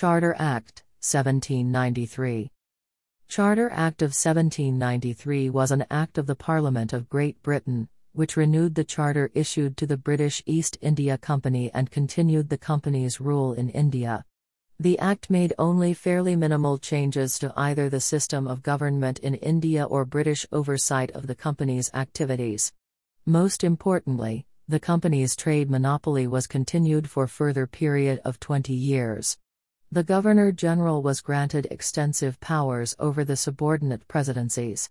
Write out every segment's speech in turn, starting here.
Charter Act, 1793. Charter Act of 1793 was an act of the Parliament of Great Britain, which renewed the charter issued to the British East India Company and continued the company's rule in India. The Act made only fairly minimal changes to either the system of government in India or British oversight of the company's activities. Most importantly, the company's trade monopoly was continued for further period of 20 years. The Governor General was granted extensive powers over the subordinate presidencies.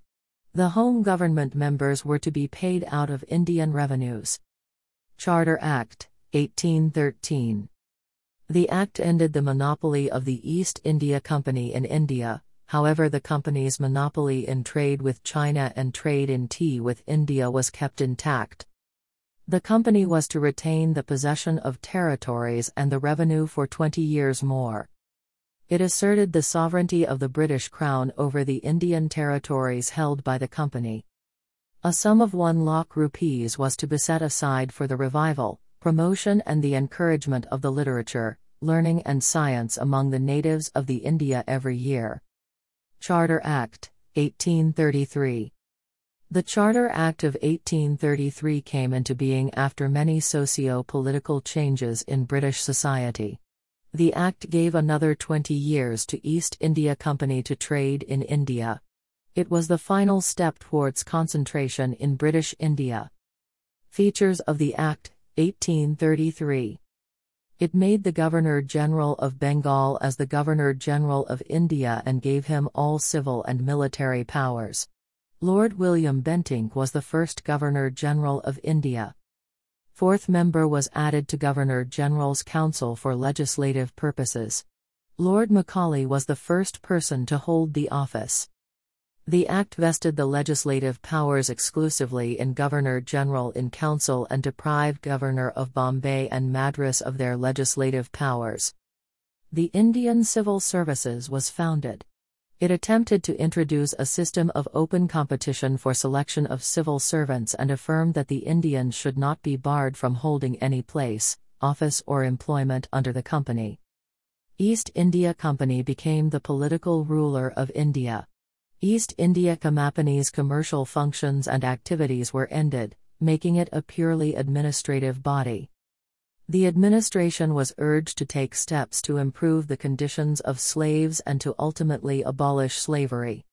The home government members were to be paid out of Indian revenues. Charter Act, 1813. The Act ended the monopoly of the East India Company in India, however, the company's monopoly in trade with China and trade in tea with India was kept intact. The company was to retain the possession of territories and the revenue for 20 years more. It asserted the sovereignty of the British Crown over the Indian territories held by the company. A sum of 1 lakh rupees was to be set aside for the revival, promotion, and the encouragement of the literature, learning, and science among the natives of the India every year. Charter Act, 1833. The Charter Act of 1833 came into being after many socio political changes in British society. The Act gave another 20 years to East India Company to trade in India. It was the final step towards concentration in British India. Features of the Act, 1833. It made the Governor General of Bengal as the Governor General of India and gave him all civil and military powers. Lord William Bentinck was the first Governor General of India. Fourth member was added to Governor General's Council for legislative purposes. Lord Macaulay was the first person to hold the office. The Act vested the legislative powers exclusively in Governor General in Council and deprived Governor of Bombay and Madras of their legislative powers. The Indian Civil Services was founded. It attempted to introduce a system of open competition for selection of civil servants and affirmed that the Indians should not be barred from holding any place, office, or employment under the company. East India Company became the political ruler of India. East India Company's commercial functions and activities were ended, making it a purely administrative body. The administration was urged to take steps to improve the conditions of slaves and to ultimately abolish slavery.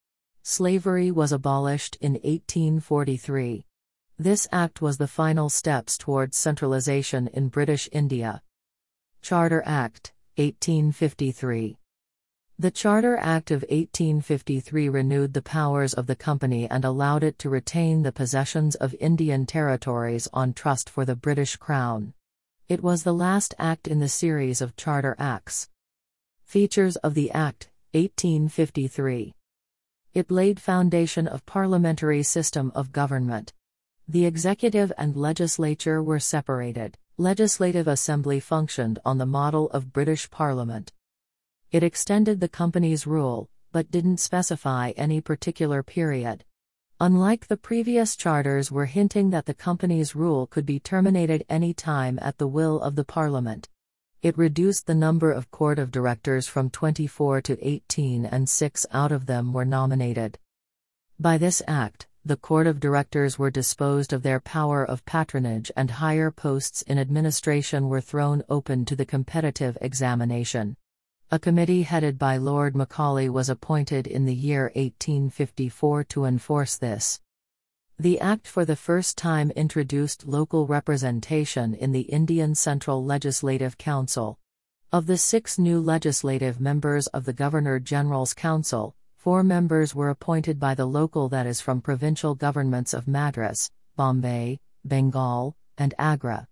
Slavery was abolished in 1843. This act was the final steps towards centralization in British India. Charter Act, 1853. The Charter Act of 1853 renewed the powers of the company and allowed it to retain the possessions of Indian territories on trust for the British Crown. It was the last act in the series of Charter Acts. Features of the Act, 1853. It laid foundation of parliamentary system of government. The executive and legislature were separated. Legislative assembly functioned on the model of British Parliament. It extended the company's rule, but didn't specify any particular period. Unlike the previous charters were hinting that the company's rule could be terminated any time at the will of the parliament. It reduced the number of court of directors from 24 to 18 and 6 out of them were nominated. By this act, the court of directors were disposed of their power of patronage and higher posts in administration were thrown open to the competitive examination. A committee headed by Lord Macaulay was appointed in the year 1854 to enforce this. The Act for the first time introduced local representation in the Indian Central Legislative Council. Of the six new legislative members of the Governor General's Council, four members were appointed by the local that is from provincial governments of Madras, Bombay, Bengal, and Agra.